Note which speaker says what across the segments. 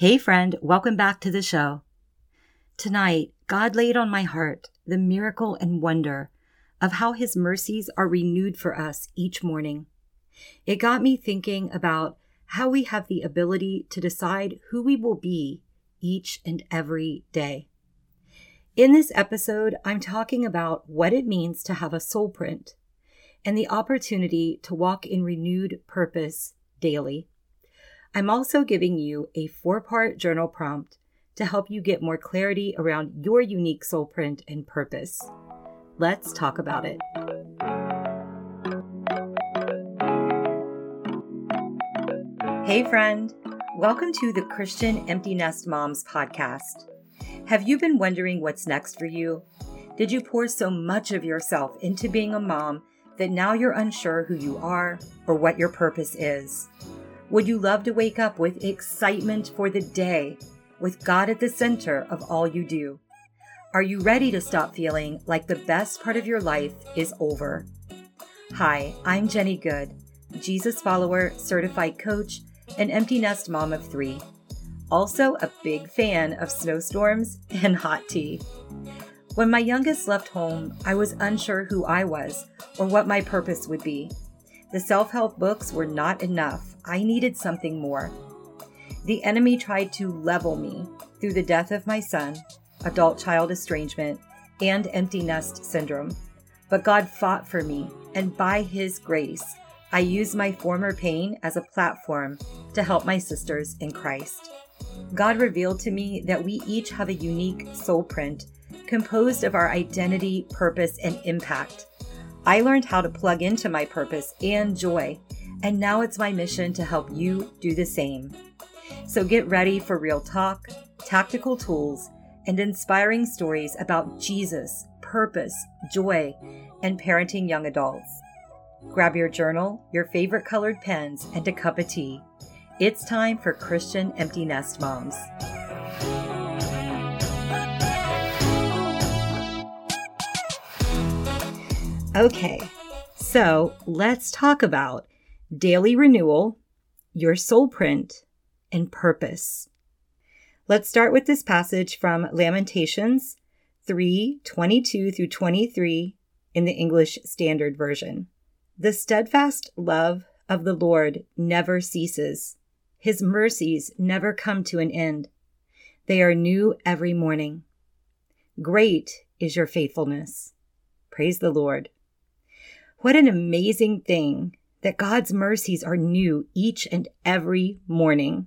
Speaker 1: Hey, friend, welcome back to the show. Tonight, God laid on my heart the miracle and wonder of how His mercies are renewed for us each morning. It got me thinking about how we have the ability to decide who we will be each and every day. In this episode, I'm talking about what it means to have a soul print and the opportunity to walk in renewed purpose daily. I'm also giving you a four part journal prompt to help you get more clarity around your unique soul print and purpose. Let's talk about it. Hey, friend. Welcome to the Christian Empty Nest Moms podcast. Have you been wondering what's next for you? Did you pour so much of yourself into being a mom that now you're unsure who you are or what your purpose is? Would you love to wake up with excitement for the day, with God at the center of all you do? Are you ready to stop feeling like the best part of your life is over? Hi, I'm Jenny Good, Jesus follower, certified coach, and empty nest mom of three. Also, a big fan of snowstorms and hot tea. When my youngest left home, I was unsure who I was or what my purpose would be. The self help books were not enough. I needed something more. The enemy tried to level me through the death of my son, adult child estrangement, and empty nest syndrome. But God fought for me, and by His grace, I used my former pain as a platform to help my sisters in Christ. God revealed to me that we each have a unique soul print composed of our identity, purpose, and impact. I learned how to plug into my purpose and joy, and now it's my mission to help you do the same. So get ready for real talk, tactical tools, and inspiring stories about Jesus, purpose, joy, and parenting young adults. Grab your journal, your favorite colored pens, and a cup of tea. It's time for Christian Empty Nest Moms. Okay, so let's talk about daily renewal, your soul print, and purpose. Let's start with this passage from Lamentations 3 22 through 23 in the English Standard Version. The steadfast love of the Lord never ceases, His mercies never come to an end. They are new every morning. Great is your faithfulness. Praise the Lord. What an amazing thing that God's mercies are new each and every morning.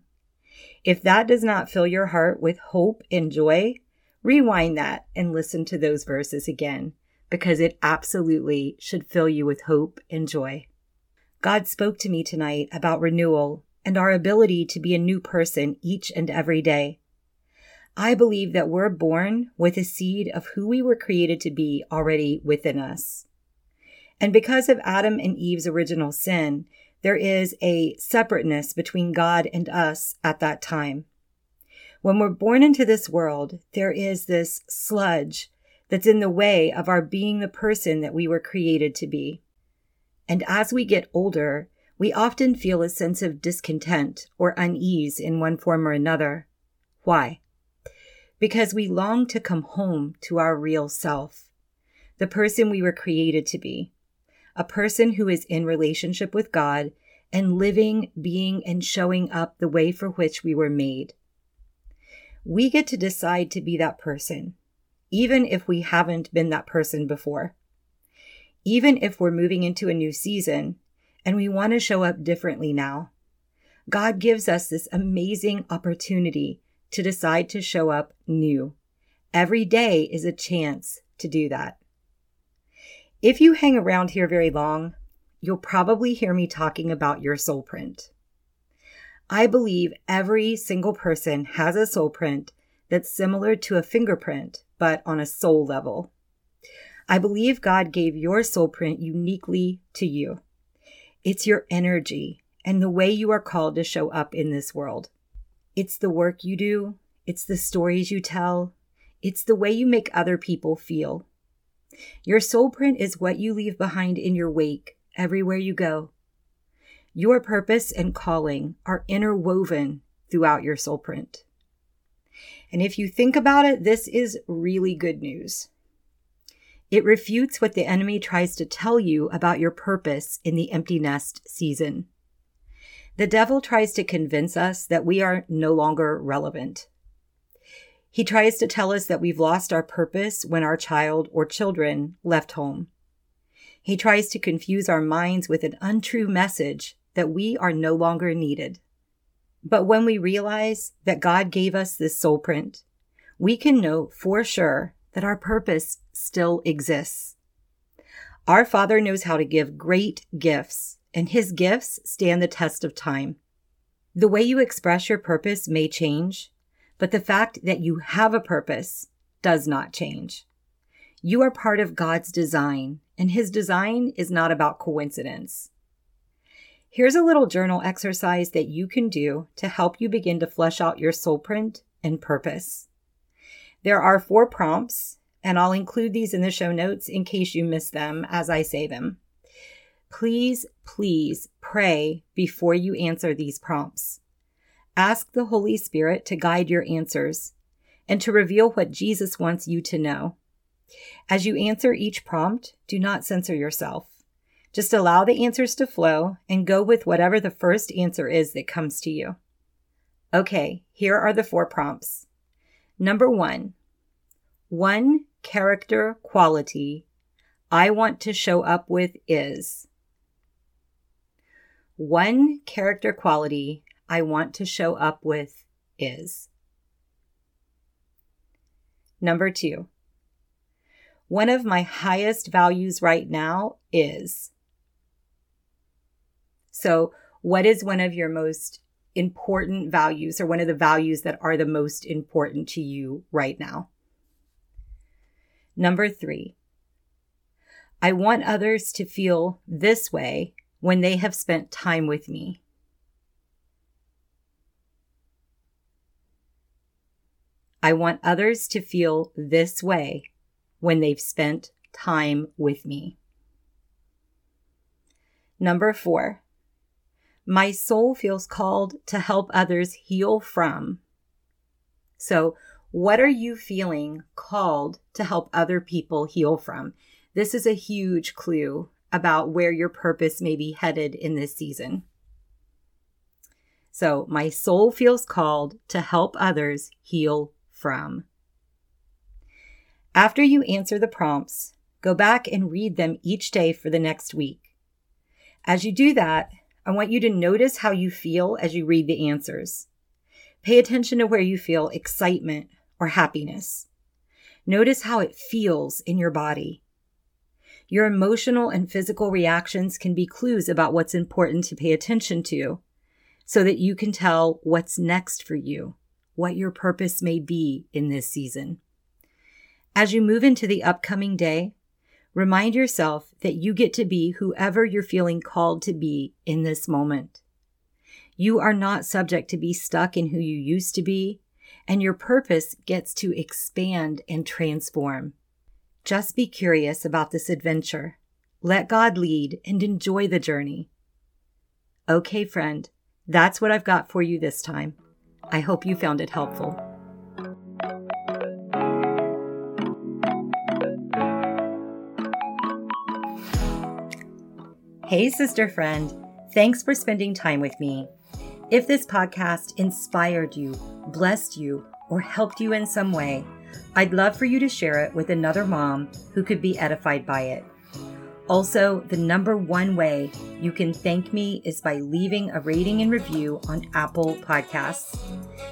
Speaker 1: If that does not fill your heart with hope and joy, rewind that and listen to those verses again, because it absolutely should fill you with hope and joy. God spoke to me tonight about renewal and our ability to be a new person each and every day. I believe that we're born with a seed of who we were created to be already within us. And because of Adam and Eve's original sin, there is a separateness between God and us at that time. When we're born into this world, there is this sludge that's in the way of our being the person that we were created to be. And as we get older, we often feel a sense of discontent or unease in one form or another. Why? Because we long to come home to our real self, the person we were created to be a person who is in relationship with God and living, being, and showing up the way for which we were made. We get to decide to be that person, even if we haven't been that person before. Even if we're moving into a new season and we want to show up differently now, God gives us this amazing opportunity to decide to show up new. Every day is a chance to do that. If you hang around here very long, you'll probably hear me talking about your soul print. I believe every single person has a soul print that's similar to a fingerprint, but on a soul level. I believe God gave your soul print uniquely to you. It's your energy and the way you are called to show up in this world. It's the work you do, it's the stories you tell, it's the way you make other people feel. Your soul print is what you leave behind in your wake everywhere you go. Your purpose and calling are interwoven throughout your soul print. And if you think about it, this is really good news. It refutes what the enemy tries to tell you about your purpose in the empty nest season. The devil tries to convince us that we are no longer relevant. He tries to tell us that we've lost our purpose when our child or children left home. He tries to confuse our minds with an untrue message that we are no longer needed. But when we realize that God gave us this soul print, we can know for sure that our purpose still exists. Our Father knows how to give great gifts, and His gifts stand the test of time. The way you express your purpose may change, but the fact that you have a purpose does not change. You are part of God's design, and His design is not about coincidence. Here's a little journal exercise that you can do to help you begin to flesh out your soul print and purpose. There are four prompts, and I'll include these in the show notes in case you miss them as I say them. Please, please pray before you answer these prompts. Ask the Holy Spirit to guide your answers and to reveal what Jesus wants you to know. As you answer each prompt, do not censor yourself. Just allow the answers to flow and go with whatever the first answer is that comes to you. Okay, here are the four prompts. Number one, one character quality I want to show up with is one character quality I want to show up with is. Number two, one of my highest values right now is. So, what is one of your most important values or one of the values that are the most important to you right now? Number three, I want others to feel this way when they have spent time with me. I want others to feel this way when they've spent time with me. Number four, my soul feels called to help others heal from. So, what are you feeling called to help other people heal from? This is a huge clue about where your purpose may be headed in this season. So, my soul feels called to help others heal from. After you answer the prompts, go back and read them each day for the next week. As you do that, I want you to notice how you feel as you read the answers. Pay attention to where you feel excitement or happiness. Notice how it feels in your body. Your emotional and physical reactions can be clues about what's important to pay attention to so that you can tell what's next for you, what your purpose may be in this season. As you move into the upcoming day, remind yourself that you get to be whoever you're feeling called to be in this moment. You are not subject to be stuck in who you used to be and your purpose gets to expand and transform. Just be curious about this adventure. Let God lead and enjoy the journey. Okay, friend, that's what I've got for you this time. I hope you found it helpful. Hey, sister friend. Thanks for spending time with me. If this podcast inspired you, blessed you, or helped you in some way, I'd love for you to share it with another mom who could be edified by it. Also, the number one way you can thank me is by leaving a rating and review on Apple Podcasts.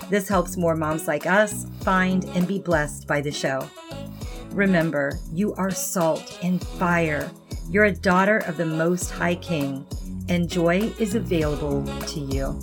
Speaker 1: This helps more moms like us find and be blessed by the show. Remember, you are salt and fire. You're a daughter of the Most High King, and joy is available to you.